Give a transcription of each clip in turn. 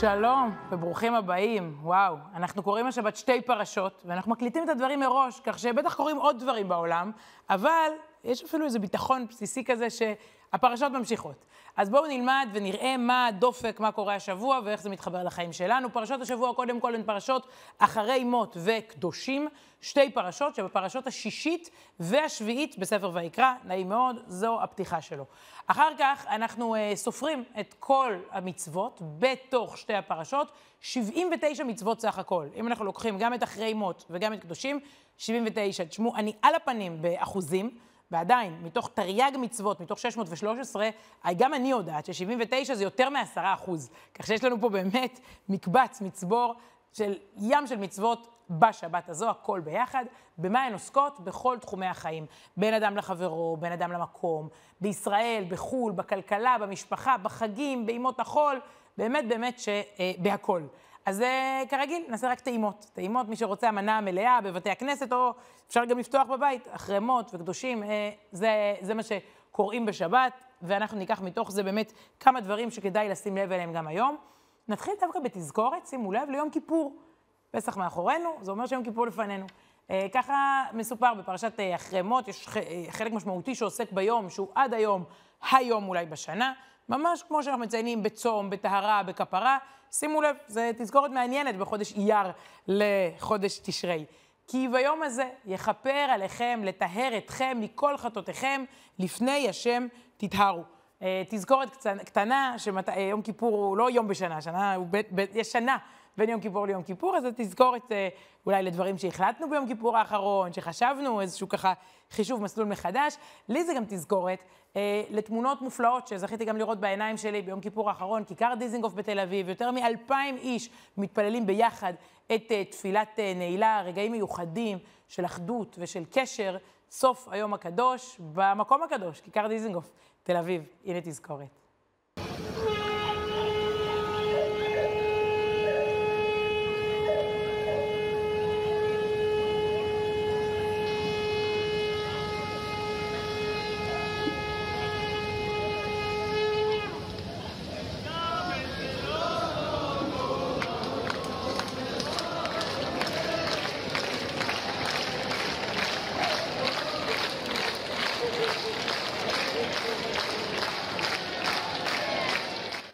שלום וברוכים הבאים. וואו, אנחנו קוראים השבת שתי פרשות, ואנחנו מקליטים את הדברים מראש, כך שבטח קורים עוד דברים בעולם, אבל יש אפילו איזה ביטחון בסיסי כזה שהפרשות ממשיכות. אז בואו נלמד ונראה מה הדופק, מה קורה השבוע ואיך זה מתחבר לחיים שלנו. פרשות השבוע קודם כל הן פרשות אחרי מות וקדושים, שתי פרשות שבפרשות השישית והשביעית בספר ויקרא, נעים מאוד, זו הפתיחה שלו. אחר כך אנחנו uh, סופרים את כל המצוות בתוך שתי הפרשות, 79 מצוות סך הכל. אם אנחנו לוקחים גם את אחרי מות וגם את קדושים, 79. תשמעו, אני על הפנים באחוזים. ועדיין, מתוך תרי"ג מצוות, מתוך 613, גם אני יודעת ש-79 זה יותר מ-10 אחוז. כך שיש לנו פה באמת מקבץ, מצבור של ים של מצוות בשבת הזו, הכל ביחד. במה הן עוסקות? בכל תחומי החיים. בין אדם לחברו, בין אדם למקום, בישראל, בחו"ל, בכלכלה, במשפחה, בחגים, בימות החול, באמת באמת שבהכול. אז uh, כרגיל, נעשה רק טעימות. טעימות, מי שרוצה המנה המלאה בבתי הכנסת, או אפשר גם לפתוח בבית, אחרי מות וקדושים, uh, זה, זה מה שקוראים בשבת, ואנחנו ניקח מתוך זה באמת כמה דברים שכדאי לשים לב אליהם גם היום. נתחיל דווקא בתזכורת, שימו לב, ליום כיפור. פסח מאחורינו, זה אומר שיום כיפור לפנינו. Uh, ככה מסופר בפרשת אחרי מות, יש חלק משמעותי שעוסק ביום, שהוא עד היום, היום אולי בשנה, ממש כמו שאנחנו מציינים בצום, בטהרה, בכפרה. שימו לב, זו תזכורת מעניינת בחודש אייר לחודש תשרי. כי ביום הזה יכפר עליכם, לטהר אתכם מכל חטאותיכם, לפני השם תטהרו. תזכורת קטנה, שיום כיפור הוא לא יום בשנה, שנה, הוא ב, ב, יש שנה בין יום כיפור ליום כיפור, אז זו תזכורת אה, אולי לדברים שהחלטנו ביום כיפור האחרון, שחשבנו, איזשהו ככה חישוב מסלול מחדש. לי זה גם תזכורת אה, לתמונות מופלאות שזכיתי גם לראות בעיניים שלי ביום כיפור האחרון, כיכר דיזינגוף בתל אביב, יותר מאלפיים איש מתפללים ביחד את אה, תפילת אה, נעילה, רגעים מיוחדים של אחדות ושל קשר, סוף היום הקדוש, במקום הקדוש, כיכר דיזינגוף, תל אביב. הנה תזכורת.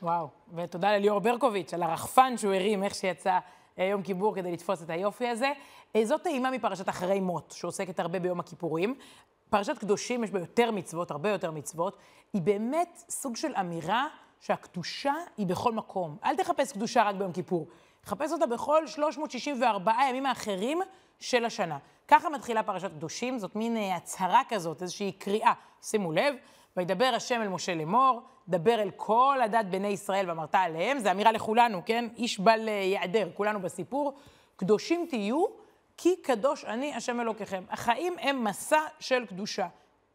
וואו, ותודה לליאור ברקוביץ' על הרחפן שהוא הרים, איך שיצא אה, יום כיפור כדי לתפוס את היופי הזה. אה, זאת טעימה מפרשת אחרי מות, שעוסקת הרבה ביום הכיפורים. פרשת קדושים, יש בה יותר מצוות, הרבה יותר מצוות. היא באמת סוג של אמירה שהקדושה היא בכל מקום. אל תחפש קדושה רק ביום כיפור, חפש אותה בכל 364 ימים האחרים של השנה. ככה מתחילה פרשת קדושים, זאת מין אה, הצהרה כזאת, איזושהי קריאה. שימו לב, וידבר השם אל משה לאמור, דבר אל כל הדת בני ישראל ואמרת עליהם, זה אמירה לכולנו, כן? איש בל יעדר, כולנו בסיפור. קדושים תהיו, כי קדוש אני השם אלוקיכם. החיים הם מסע של קדושה.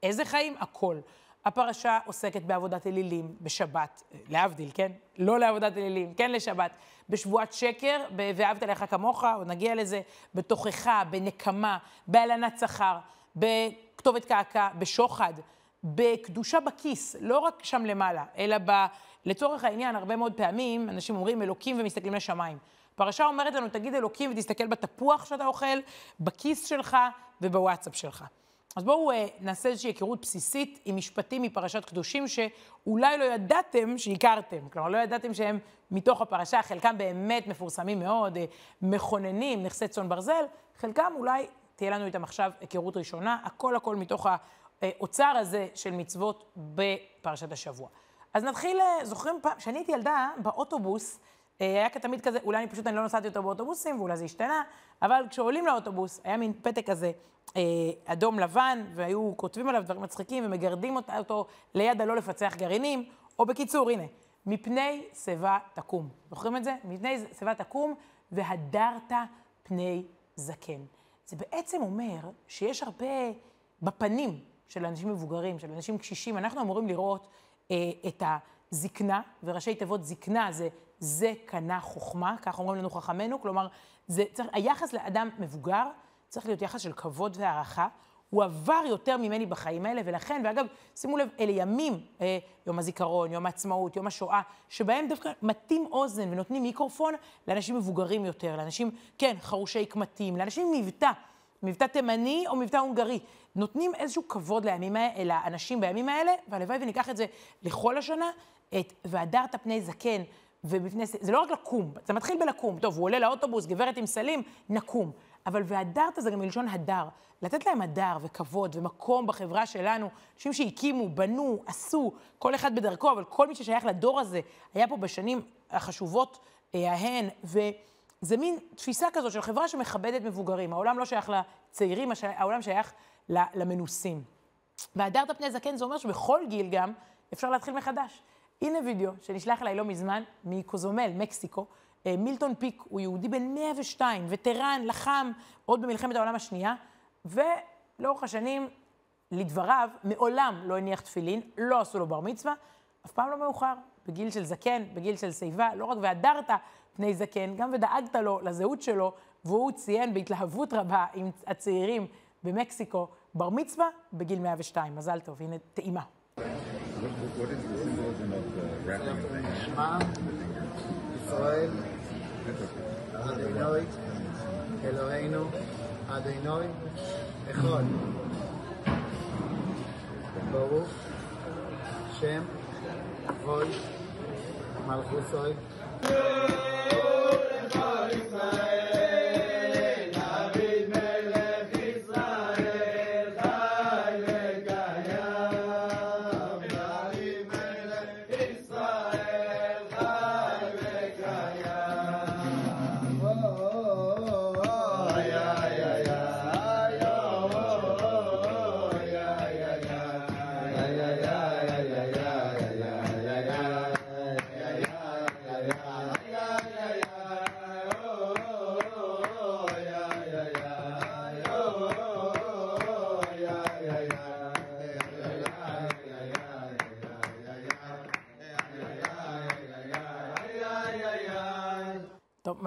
איזה חיים? הכל. הפרשה עוסקת בעבודת אלילים, בשבת, להבדיל, כן? לא לעבודת אלילים, כן לשבת. בשבועת שקר, ואהבת לך כמוך, עוד נגיע לזה, בתוכחה, בנקמה, בהלנת שכר, בכתובת קעקע, בשוחד. בקדושה בכיס, לא רק שם למעלה, אלא ב... לצורך העניין, הרבה מאוד פעמים אנשים אומרים אלוקים ומסתכלים לשמיים. הפרשה אומרת לנו, תגיד אלוקים ותסתכל בתפוח שאתה אוכל, בכיס שלך ובוואטסאפ שלך. אז בואו אה, נעשה איזושהי היכרות בסיסית עם משפטים מפרשת קדושים שאולי לא ידעתם שהכרתם. כלומר, לא ידעתם שהם מתוך הפרשה, חלקם באמת מפורסמים מאוד, אה, מכוננים, נכסי צאן ברזל, חלקם אולי תהיה לנו איתם עכשיו היכרות ראשונה, הכל הכל מתוך האוצר הזה של מצוות בפרשת השבוע. אז נתחיל, אה, זוכרים פעם, כשאני הייתי ילדה, באוטובוס, אה, היה כתמיד כזה, אולי אני פשוט, אני לא נסעתי אותו באוטובוסים, ואולי זה השתנה, אבל כשעולים לאוטובוס, היה מין פתק כזה, אה, אדום לבן, והיו כותבים עליו דברים מצחיקים ומגרדים אותו ליד הלא לפצח גרעינים, או בקיצור, הנה, מפני שיבה תקום. זוכרים את זה? מפני שיבה תקום, והדרת פני זקן. זה בעצם אומר שיש הרבה בפנים של אנשים מבוגרים, של אנשים קשישים, אנחנו אמורים לראות אה, את הזקנה, וראשי תיבות זקנה זה זה קנה חוכמה, כך אומרים לנו חכמינו, כלומר, זה צריך, היחס לאדם מבוגר צריך להיות יחס של כבוד והערכה, הוא עבר יותר ממני בחיים האלה, ולכן, ואגב, שימו לב, אלה ימים, אה, יום הזיכרון, יום העצמאות, יום השואה, שבהם דווקא מטים אוזן ונותנים מיקרופון לאנשים מבוגרים יותר, לאנשים, כן, חרושי קמטים, לאנשים עם מבטא, מבטא תימני או מבטא הונגרי. נותנים איזשהו כבוד לימים האלה, לאנשים בימים האלה, והלוואי וניקח את זה לכל השנה, את והדרת פני זקן. ובפני, זה לא רק לקום, זה מתחיל בלקום. טוב, הוא עולה לאוטובוס, גברת עם סלים, נקום. אבל והדרת זה גם מלשון הדר. לתת להם הדר וכבוד ומקום בחברה שלנו, אנשים שהקימו, בנו, עשו, כל אחד בדרכו, אבל כל מי ששייך לדור הזה היה פה בשנים החשובות אה, ההן, וזה מין תפיסה כזאת של חברה שמכבדת מבוגרים. העולם לא שייך לצעירים, העולם שייך למנוסים. והדרת פני זקן זה אומר שבכל גיל גם אפשר להתחיל מחדש. הנה וידאו שנשלח אליי לא מזמן מקוזומל, מקסיקו. אה, מילטון פיק הוא יהודי בן 102, וטרן, לחם עוד במלחמת העולם השנייה, ולאורך השנים, לדבריו, מעולם לא הניח תפילין, לא עשו לו בר מצווה, אף פעם לא מאוחר. בגיל של זקן, בגיל של שיבה, לא רק והדרת פני זקן, גם ודאגת לו לזהות שלו, והוא ציין בהתלהבות רבה עם הצעירים במקסיקו, בר מצווה בגיל 102. מזל טוב, הנה טעימה. אלוהינו. ברוך שם, כבוד, מלכוסוי. טוב,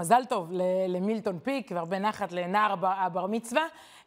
מזל טוב למילטון פיק והרבה נחת לנער הבר מצווה.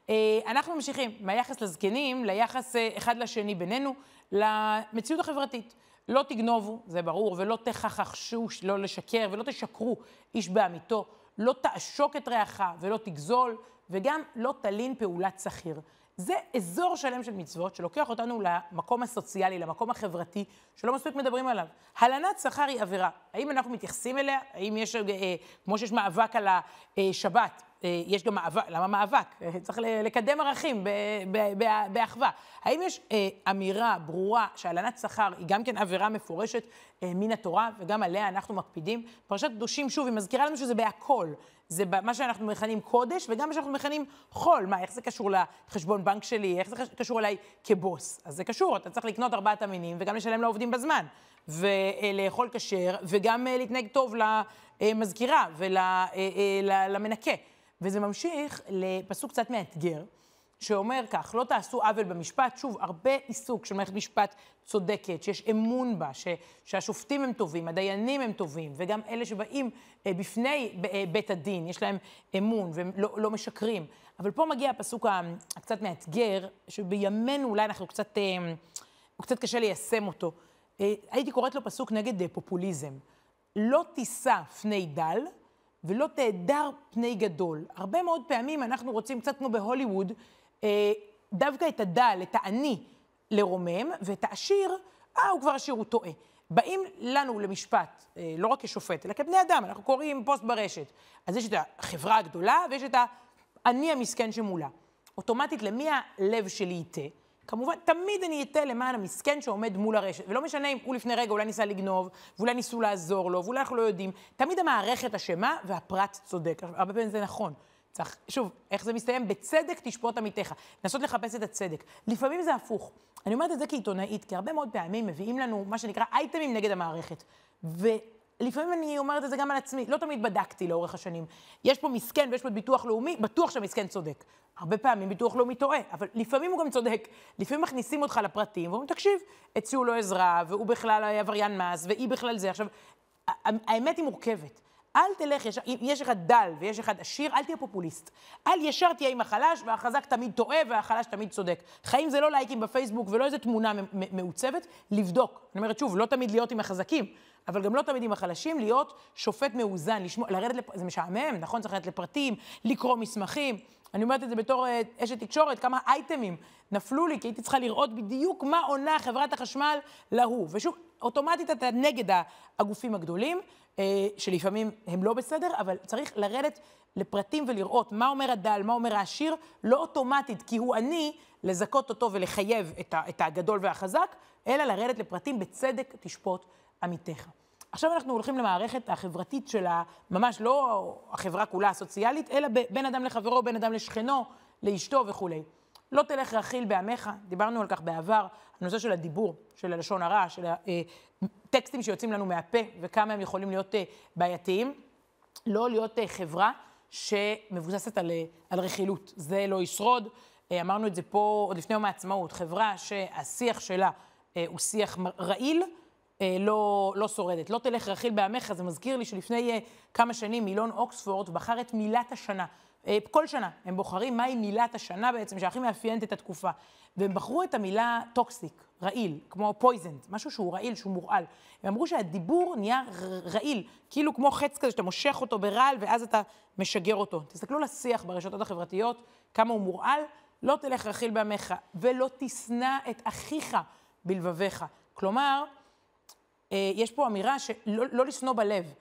אה, אנחנו ממשיכים מהיחס לזקנים ליחס אה, אחד לשני בינינו, למציאות החברתית. לא תגנובו, זה ברור, ולא תכחשו, לא לשקר, ולא תשקרו איש בעמיתו, לא תעשוק את רעך ולא תגזול, וגם לא תלין פעולת שכיר. זה אזור שלם של מצוות שלוקח אותנו למקום הסוציאלי, למקום החברתי, שלא מספיק מדברים עליו. הלנת שכר היא עבירה. האם אנחנו מתייחסים אליה? האם יש, אה, כמו שיש מאבק על השבת, אה, יש גם מאבק, למה מאבק? צריך לקדם ערכים באחווה. האם יש אה, אמירה ברורה שהלנת שכר היא גם כן עבירה מפורשת מן התורה, וגם עליה אנחנו מקפידים? פרשת קדושים, שוב, היא מזכירה לנו שזה בהכל. זה מה שאנחנו מכנים קודש, וגם מה שאנחנו מכנים חול. מה, איך זה קשור לחשבון בנק שלי? איך זה קשור אליי כבוס? אז זה קשור, אתה צריך לקנות ארבעת המינים, וגם לשלם לעובדים בזמן, ולאכול כשר, וגם להתנהג טוב למזכירה ולמנקה. וזה ממשיך לפסוק קצת מאתגר, שאומר כך, לא תעשו עוול במשפט, שוב, הרבה עיסוק של מערכת משפט צודקת, שיש אמון בה, ש, שהשופטים הם טובים, הדיינים הם טובים, וגם אלה שבאים אה, בפני אה, בית הדין, יש להם אמון והם לא, לא משקרים. אבל פה מגיע הפסוק הקצת מאתגר, שבימינו אולי אנחנו קצת, אה, קצת קשה ליישם אותו. הייתי קוראת לו פסוק נגד פופוליזם. לא תישא פני דל, ולא תהדר פני גדול. הרבה מאוד פעמים אנחנו רוצים, קצת כמו בהוליווד, אה, דווקא את הדל, את העני, לרומם, ואת העשיר, אה, הוא כבר עשיר, הוא טועה. באים לנו למשפט, אה, לא רק כשופט, אלא כבני אדם, אנחנו קוראים פוסט ברשת. אז יש את החברה הגדולה ויש את העני המסכן שמולה. אוטומטית, למי הלב שלי ייתה? כמובן, תמיד אני אתן למען המסכן שעומד מול הרשת, ולא משנה אם הוא לפני רגע אולי ניסה לגנוב, ואולי ניסו לעזור לו, ואולי אנחנו לא יודעים. תמיד המערכת אשמה והפרט צודק. הרבה פעמים זה נכון. צריך, שוב, איך זה מסתיים? בצדק תשפוט עמיתך. לנסות לחפש את הצדק. לפעמים זה הפוך. אני אומרת את זה כעיתונאית, כי הרבה מאוד פעמים מביאים לנו מה שנקרא אייטמים נגד המערכת. ו... לפעמים אני אומרת את זה גם על עצמי, לא תמיד בדקתי לאורך השנים. יש פה מסכן ויש פה ביטוח לאומי, בטוח שהמסכן צודק. הרבה פעמים ביטוח לאומי טועה, אבל לפעמים הוא גם צודק. לפעמים מכניסים אותך לפרטים ואומרים, תקשיב, הציעו לו עזרה, והוא בכלל עבריין מס, והיא בכלל זה. עכשיו, האמת היא מורכבת. אל תלך ישר, אם יש אחד דל ויש אחד עשיר, אל תהיה פופוליסט. אל ישר תהיה עם החלש, והחזק תמיד טועה והחלש תמיד צודק. חיים זה לא לייקים בפייסבוק ולא איזה תמונה מעוצבת, לבדוק. אני אומרת שוב, לא תמיד להיות עם החזקים, אבל גם לא תמיד עם החלשים, להיות שופט מאוזן, לשמוע, לרדת, לפ... זה משעמם, נכון? צריך לרדת לפרטים, לקרוא מסמכים. אני אומרת את זה בתור אה, אשת תקשורת, כמה אייטמים נפלו לי, כי הייתי צריכה לראות בדיוק מה עונה חברת החשמל להוא. ושוב, אוטומטית אתה נגד הגופים הגדולים, שלפעמים הם לא בסדר, אבל צריך לרדת לפרטים ולראות מה אומר הדל, מה אומר העשיר, לא אוטומטית, כי הוא עני, לזכות אותו ולחייב את הגדול והחזק, אלא לרדת לפרטים בצדק תשפוט עמיתיך. עכשיו אנחנו הולכים למערכת החברתית של ה... ממש לא החברה כולה הסוציאלית, אלא בין אדם לחברו, בין אדם לשכנו, לאשתו וכולי. לא תלך רכיל בעמך, דיברנו על כך בעבר, הנושא של הדיבור, של הלשון הרע, של הטקסטים אה, שיוצאים לנו מהפה וכמה הם יכולים להיות אה, בעייתיים. לא להיות אה, חברה שמבוססת על, על רכילות, זה לא ישרוד. אמרנו את זה פה עוד לפני יום העצמאות, חברה שהשיח שלה הוא שיח רעיל, לא, לא שורדת. לא תלך רכיל בעמך, זה מזכיר לי שלפני כמה שנים מילון אוקספורד בחר את מילת השנה. אה, כל שנה הם בוחרים מהי מילת השנה בעצם, שהכי מאפיינת את התקופה. והם בחרו את המילה toxic, רעיל, כמו poisoned, משהו שהוא רעיל, שהוא מורעל. הם אמרו שהדיבור נהיה רעיל, כאילו כמו חץ כזה שאתה מושך אותו ברעל ואז אתה משגר אותו. תסתכלו על השיח ברשתות החברתיות, כמה הוא מורעל, לא תלך רכיל בעמך, ולא תשנא את אחיך בלבביך. כלומר, אה, יש פה אמירה שלא לא לשנוא בלב.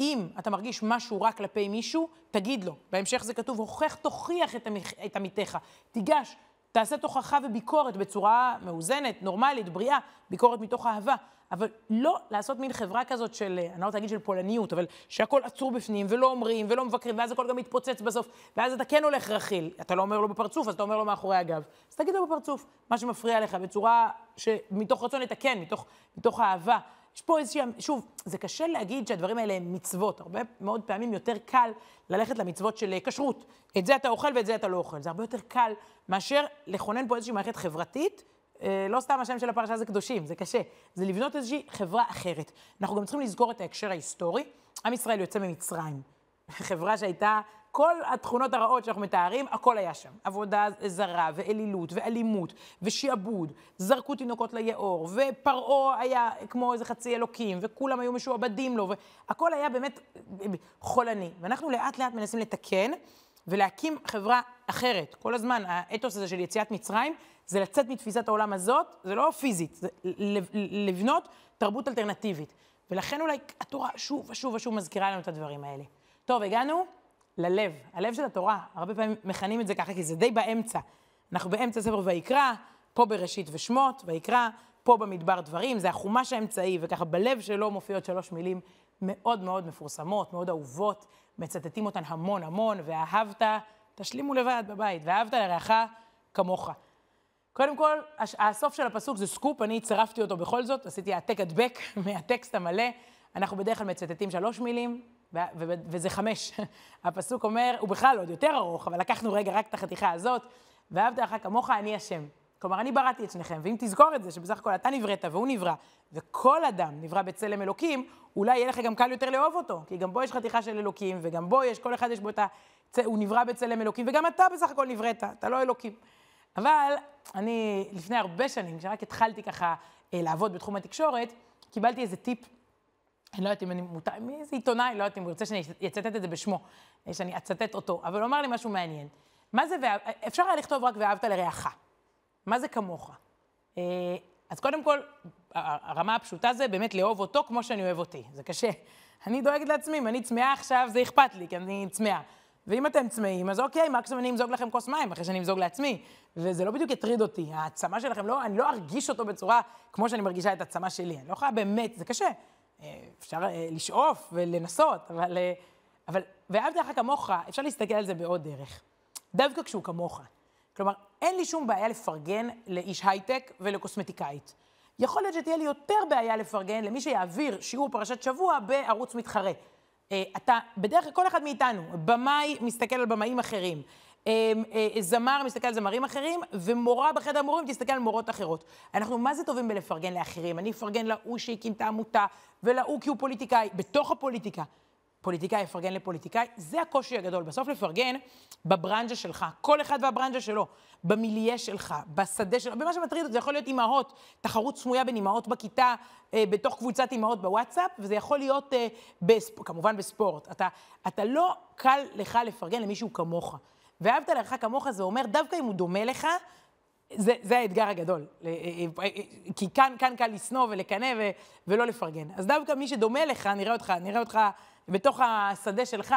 אם אתה מרגיש משהו רע כלפי מישהו, תגיד לו. בהמשך זה כתוב, הוכח, תוכיח את, המח... את עמיתך. תיגש, תעשה תוכחה וביקורת בצורה מאוזנת, נורמלית, בריאה, ביקורת מתוך אהבה. אבל לא לעשות מין חברה כזאת של, אני לא רוצה להגיד של פולניות, אבל שהכל עצור בפנים, ולא אומרים, ולא מבקרים, ואז הכל גם מתפוצץ בסוף, ואז אתה כן הולך רכיל. אתה לא אומר לו בפרצוף, אז אתה אומר לו מאחורי הגב. אז תגיד לו בפרצוף, מה שמפריע לך, בצורה שמתוך רצון לתקן, מתוך, מתוך אהבה. יש פה איזושהי, שוב, זה קשה להגיד שהדברים האלה הם מצוות. הרבה מאוד פעמים יותר קל ללכת למצוות של כשרות. את זה אתה אוכל ואת זה אתה לא אוכל. זה הרבה יותר קל מאשר לכונן פה איזושהי מערכת חברתית. אה, לא סתם השם של הפרשה זה קדושים, זה קשה. זה לבנות איזושהי חברה אחרת. אנחנו גם צריכים לזכור את ההקשר ההיסטורי. עם ישראל יוצא ממצרים. חברה שהייתה כל התכונות הרעות שאנחנו מתארים, הכל היה שם. עבודה זרה, ואלילות, ואלימות, ושעבוד, זרקו תינוקות ליאור, ופרעה היה כמו איזה חצי אלוקים, וכולם היו משועבדים לו, והכל היה באמת חולני. ואנחנו לאט לאט מנסים לתקן ולהקים חברה אחרת. כל הזמן, האתוס הזה של יציאת מצרים, זה לצאת מתפיסת העולם הזאת, זה לא פיזית, זה לבנות תרבות אלטרנטיבית. ולכן אולי התורה שוב ושוב ושוב מזכירה לנו את הדברים האלה. טוב, הגענו ללב, הלב של התורה, הרבה פעמים מכנים את זה ככה, כי זה די באמצע. אנחנו באמצע ספר ויקרא, פה בראשית ושמות, ויקרא, פה במדבר דברים, זה החומש האמצעי, וככה בלב שלו מופיעות שלוש מילים מאוד מאוד מפורסמות, מאוד אהובות, מצטטים אותן המון המון, ואהבת, תשלימו לבד בבית, ואהבת לרעך כמוך. קודם כל, הסוף של הפסוק זה סקופ, אני צירפתי אותו בכל זאת, עשיתי העתק הדבק מהטקסט המלא. אנחנו בדרך כלל מצטטים שלוש מילים, וזה חמש. הפסוק אומר, הוא בכלל עוד יותר ארוך, אבל לקחנו רגע רק את החתיכה הזאת, ואהבת לך כמוך, אני השם. כלומר, אני בראתי את שניכם, ואם תזכור את זה, שבסך הכל אתה נבראת והוא נברא, וכל אדם נברא בצלם אלוקים, אולי יהיה לך גם קל יותר לאהוב אותו, כי גם בו יש חתיכה של אלוקים, וגם בו יש, כל אחד יש בו את ה... הוא נברא בצלם אלוקים, וגם אתה בסך הכל נבראת, אתה לא אלוקים. אבל אני, לפני הרבה שנים, כשרק התחלתי ככה אה, לעבוד בתחום התקשורת, קיבלתי איזה טיפ אני לא יודעת אם אני מותר, מי זה עיתונאי, לא יודעת אם הוא רוצה שאני אצטט את זה בשמו, שאני אצטט אותו, אבל הוא אמר לי משהו מעניין. מה זה, אפשר היה לכתוב רק ואהבת לרעך. מה זה כמוך? אה, אז קודם כל, הרמה הפשוטה זה באמת לאהוב אותו כמו שאני אוהב אותי. זה קשה. אני דואגת לעצמי, אם אני צמאה עכשיו, זה אכפת לי, כי אני צמאה. ואם אתם צמאים, אז אוקיי, מקסימום אני אמזוג לכם כוס מים אחרי שאני אמזוג לעצמי. וזה לא בדיוק יטריד אותי. העצמה שלכם, לא, אני לא ארגיש אותו בצורה כמו שאני מרגישה את העצמה שלי. אני לא יכולה באמת, זה קשה. אה, אפשר אה, לשאוף ולנסות, אבל, אה, אבל ואהבת לך כמוך, אפשר להסתכל על זה בעוד דרך. דווקא כשהוא כמוך. כלומר, אין לי שום בעיה לפרגן לאיש הייטק ולקוסמטיקאית. יכול להיות שתהיה לי יותר בעיה לפרגן למי שיעביר שיעור פרשת שבוע בערוץ מתחרה. אתה, בדרך כלל, כל אחד מאיתנו, במאי מסתכל על במאים אחרים. אמ, אה, זמר מסתכל על זמרים אחרים, ומורה בחדר מורים תסתכל על מורות אחרות. אנחנו מה זה טובים בלפרגן לאחרים? אני אפרגן להוא שהקים את העמותה, ולהוא כי הוא פוליטיקאי, בתוך הפוליטיקה. פוליטיקאי יפרגן לפוליטיקאי, זה הקושי הגדול. בסוף לפרגן בברנז'ה שלך, כל אחד והברנז'ה שלו, במיליה שלך, בשדה שלו, במה שמטריד אותי, זה יכול להיות אימהות, תחרות סמויה בין אימהות בכיתה, אה, בתוך קבוצת אימהות בוואטסאפ, וזה יכול להיות, אה, בספ... כמובן בספורט. אתה, אתה לא קל לך לפרגן למישהו כמוך. ואהבת לך כמוך זה אומר, דווקא אם הוא דומה לך, זה, זה האתגר הגדול. אה, אה, אה, כי כאן, כאן קל לשנוא ולקנא ו, ולא לפרגן. אז דווקא מי שדומה לך, נראה אותך, נראה אותך בתוך השדה שלך,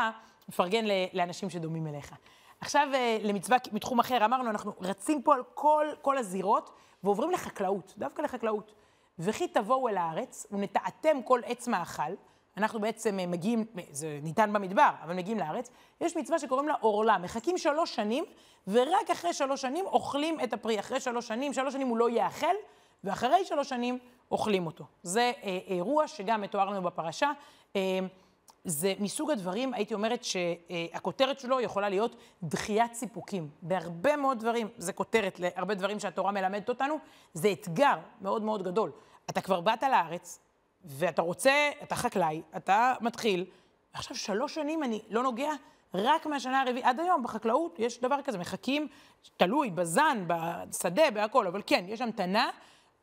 מפרגן לאנשים שדומים אליך. עכשיו למצווה מתחום אחר, אמרנו, אנחנו רצים פה על כל, כל הזירות ועוברים לחקלאות, דווקא לחקלאות. וכי תבואו אל הארץ ונטעתם כל עץ מאכל, אנחנו בעצם מגיעים, זה ניתן במדבר, אבל מגיעים לארץ, יש מצווה שקוראים לה עורלה. מחכים שלוש שנים, ורק אחרי שלוש שנים אוכלים את הפרי. אחרי שלוש שנים, שלוש שנים הוא לא יאכל, ואחרי שלוש שנים אוכלים אותו. זה אה, אירוע שגם מתואר לנו בפרשה. אה, זה מסוג הדברים, הייתי אומרת שהכותרת שלו יכולה להיות דחיית סיפוקים. בהרבה מאוד דברים, זה כותרת להרבה דברים שהתורה מלמדת אותנו, זה אתגר מאוד מאוד גדול. אתה כבר באת לארץ, ואתה רוצה, אתה חקלאי, אתה מתחיל, עכשיו שלוש שנים אני לא נוגע, רק מהשנה הרביעית, עד היום בחקלאות יש דבר כזה, מחכים, תלוי, בזן, בשדה, בהכל, אבל כן, יש המתנה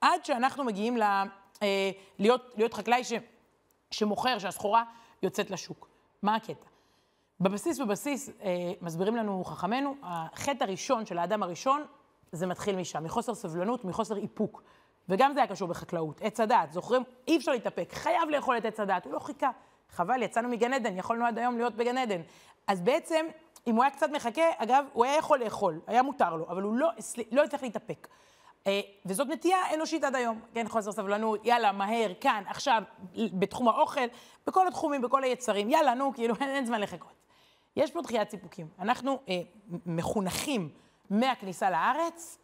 עד שאנחנו מגיעים ל, אה, להיות, להיות חקלאי ש, שמוכר, שהסחורה יוצאת לשוק. מה הקטע? בבסיס, בבסיס, אה, מסבירים לנו חכמינו, החטא הראשון של האדם הראשון, זה מתחיל משם, מחוסר סבלנות, מחוסר איפוק. וגם זה היה קשור בחקלאות. עץ הדעת, זוכרים? אי אפשר להתאפק, חייב לאכול את עץ הדעת. הוא לא חיכה. חבל, יצאנו מגן עדן, יכולנו עד היום להיות בגן עדן. אז בעצם, אם הוא היה קצת מחכה, אגב, הוא היה יכול לאכול, היה מותר לו, אבל הוא לא, לא הצליח להתאפק. אה, וזאת נטייה אנושית עד היום, כן, חוסר סבלנות, יאללה, מהר, כאן, עכשיו, בתחום האוכל, בכל התחומים, בכל היצרים, יאללה, נו, כאילו, אין, אין זמן לחכות. יש פה דחיית סיפוקים. אנחנו אה, מחונכים מהכניסה לארץ,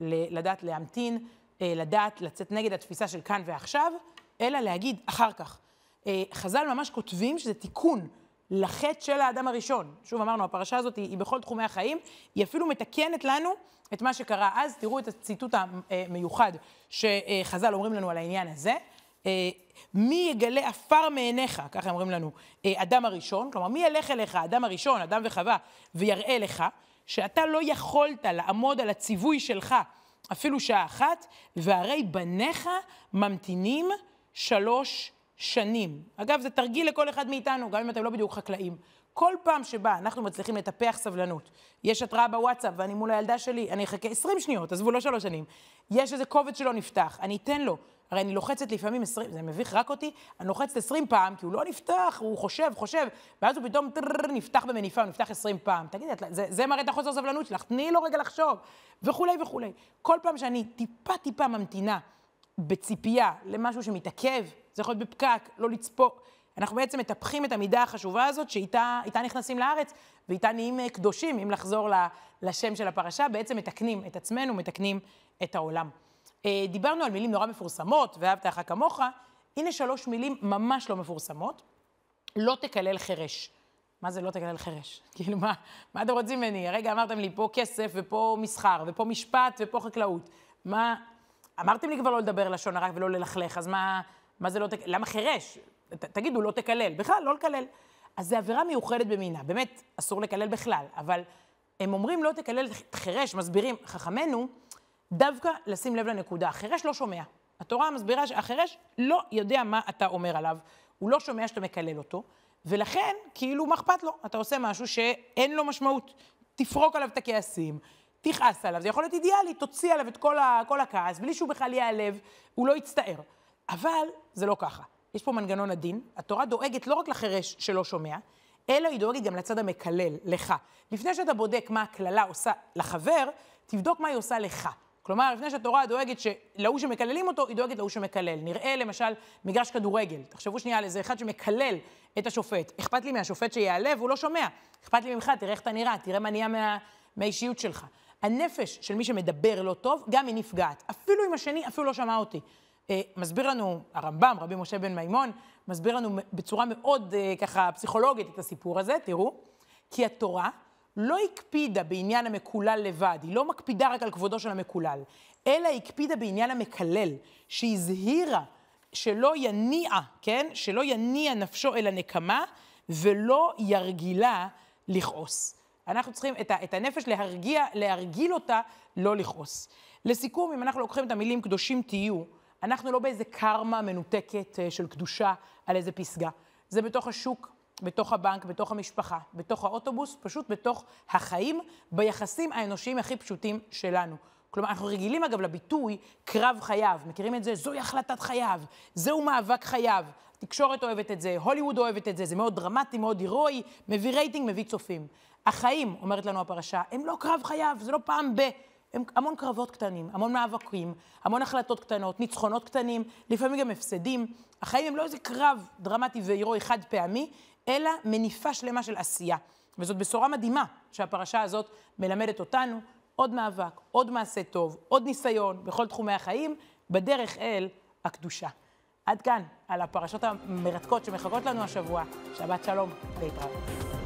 לדעת להמתין, לדעת לצאת נגד התפיסה של כאן ועכשיו, אלא להגיד אחר כך. אה, חז"ל ממש כותבים שזה תיקון לחטא של האדם הראשון. שוב אמרנו, הפרשה הזאת היא, היא בכל תחומי החיים, היא אפילו מתקנת לנו את מה שקרה אז. תראו את הציטוט המיוחד שחז"ל אומרים לנו על העניין הזה. אה, מי יגלה עפר מעיניך, ככה אומרים לנו, אדם הראשון, כלומר, מי ילך אליך, אדם הראשון, אדם וחווה, ויראה לך, שאתה לא יכולת לעמוד על הציווי שלך אפילו שעה אחת, והרי בניך ממתינים שלוש שנים. אגב, זה תרגיל לכל אחד מאיתנו, גם אם אתם לא בדיוק חקלאים. כל פעם שבה אנחנו מצליחים לטפח סבלנות, יש התראה בוואטסאפ ואני מול הילדה שלי, אני אחכה 20 שניות, עזבו, לא שלוש שנים. יש איזה קובץ שלא נפתח, אני אתן לו. הרי אני לוחצת לפעמים 20, זה מביך רק אותי, אני לוחצת 20 פעם, כי הוא לא נפתח, הוא חושב, חושב, ואז הוא פתאום נפתח במניפה, הוא נפתח 20 פעם. תגידי, זה, זה מראה את החוסר סבלנות שלך, תני לו רגע לחשוב, וכולי וכולי. כל פעם שאני טיפה טיפה ממתינה בציפייה למשהו שמתעכב, זה יכול להיות בפקק, לא לצפות, אנחנו בעצם מטפחים את המידה החשובה הזאת, שאיתה נכנסים לארץ, ואיתה נהיים אה, קדושים, אם לחזור לשם של הפרשה, בעצם מתקנים את עצמנו, מתקנים את העולם. אה, דיברנו על מילים נורא מפורסמות, ואהבת לך כמוך, הנה שלוש מילים ממש לא מפורסמות. לא תקלל חירש. מה זה לא תקלל חירש? כאילו, מה, מה אתם רוצים ממני? הרגע אמרתם לי, פה כסף, ופה מסחר, ופה משפט, ופה חקלאות. מה... אמרתם לי כבר לא לדבר לשון הרע ולא ללכלך, אז מה, מה זה לא תקלל? למה חירש? ת, תגידו, לא תקלל. בכלל, לא לקלל. אז זו עבירה מיוחדת במינה. באמת, אסור לקלל בכלל, אבל הם אומרים לא תקלל חירש, מסבירים, חכמינו, דווקא לשים לב לנקודה. החירש לא שומע. התורה מסבירה שהחירש לא יודע מה אתה אומר עליו, הוא לא שומע שאתה מקלל אותו, ולכן, כאילו, מה אכפת לו? אתה עושה משהו שאין לו משמעות. תפרוק עליו את הכעסים, תכעס עליו, זה יכול להיות אידיאלי, תוציא עליו את כל, ה, כל הכעס, בלי שהוא בכלל ייעלב, הוא לא יצטער. אבל זה לא ככה. יש פה מנגנון עדין, התורה דואגת לא רק לחירש שלא שומע, אלא היא דואגת גם לצד המקלל, לך. לפני שאתה בודק מה הקללה עושה לחבר, תבדוק מה היא עושה לך. כלומר, לפני שהתורה דואגת שלהוא שמקללים אותו, היא דואגת להוא שמקלל. נראה למשל מגרש כדורגל. תחשבו שנייה על איזה אחד שמקלל את השופט. אכפת לי מהשופט שיעלה והוא לא שומע. אכפת לי ממך, תראה איך אתה נראה, תראה מה נהיה מה, מהאישיות שלך. הנפש של מי שמדבר לא טוב, גם היא נפגעת. אפילו אם השני אפילו לא שמע אותי. אה, מסביר לנו הרמב"ם, רבי משה בן מימון, מסביר לנו בצורה מאוד אה, ככה פסיכולוגית את הסיפור הזה, תראו. כי התורה לא הקפידה בעניין המקולל לבד, היא לא מקפידה רק על כבודו של המקולל, אלא הקפידה בעניין המקלל, שהזהירה שלא יניע, כן? שלא יניע נפשו אל הנקמה, ולא ירגילה לכעוס. אנחנו צריכים את, ה, את הנפש להרגיע, להרגיל אותה, לא לכעוס. לסיכום, אם אנחנו לוקחים את המילים קדושים תהיו, אנחנו לא באיזה קרמה מנותקת אה, של קדושה על איזה פסגה. זה בתוך השוק, בתוך הבנק, בתוך המשפחה, בתוך האוטובוס, פשוט בתוך החיים, ביחסים האנושיים הכי פשוטים שלנו. כלומר, אנחנו רגילים אגב לביטוי קרב חייו. מכירים את זה? זוהי החלטת חייו, זהו מאבק חייו. התקשורת אוהבת את זה, הוליווד אוהבת את זה, זה מאוד דרמטי, מאוד הירואי, מביא רייטינג, מביא צופים. החיים, אומרת לנו הפרשה, הם לא קרב חייו, זה לא פעם ב... הם המון קרבות קטנים, המון מאבקים, המון החלטות קטנות, ניצחונות קטנים, לפעמים גם הפסדים. החיים הם לא איזה קרב דרמטי והירואי חד פעמי, אלא מניפה שלמה של עשייה. וזאת בשורה מדהימה שהפרשה הזאת מלמדת אותנו. עוד מאבק, עוד מעשה טוב, עוד ניסיון בכל תחומי החיים, בדרך אל הקדושה. עד כאן, על הפרשות המרתקות שמחכות לנו השבוע. שבת שלום, להתראות.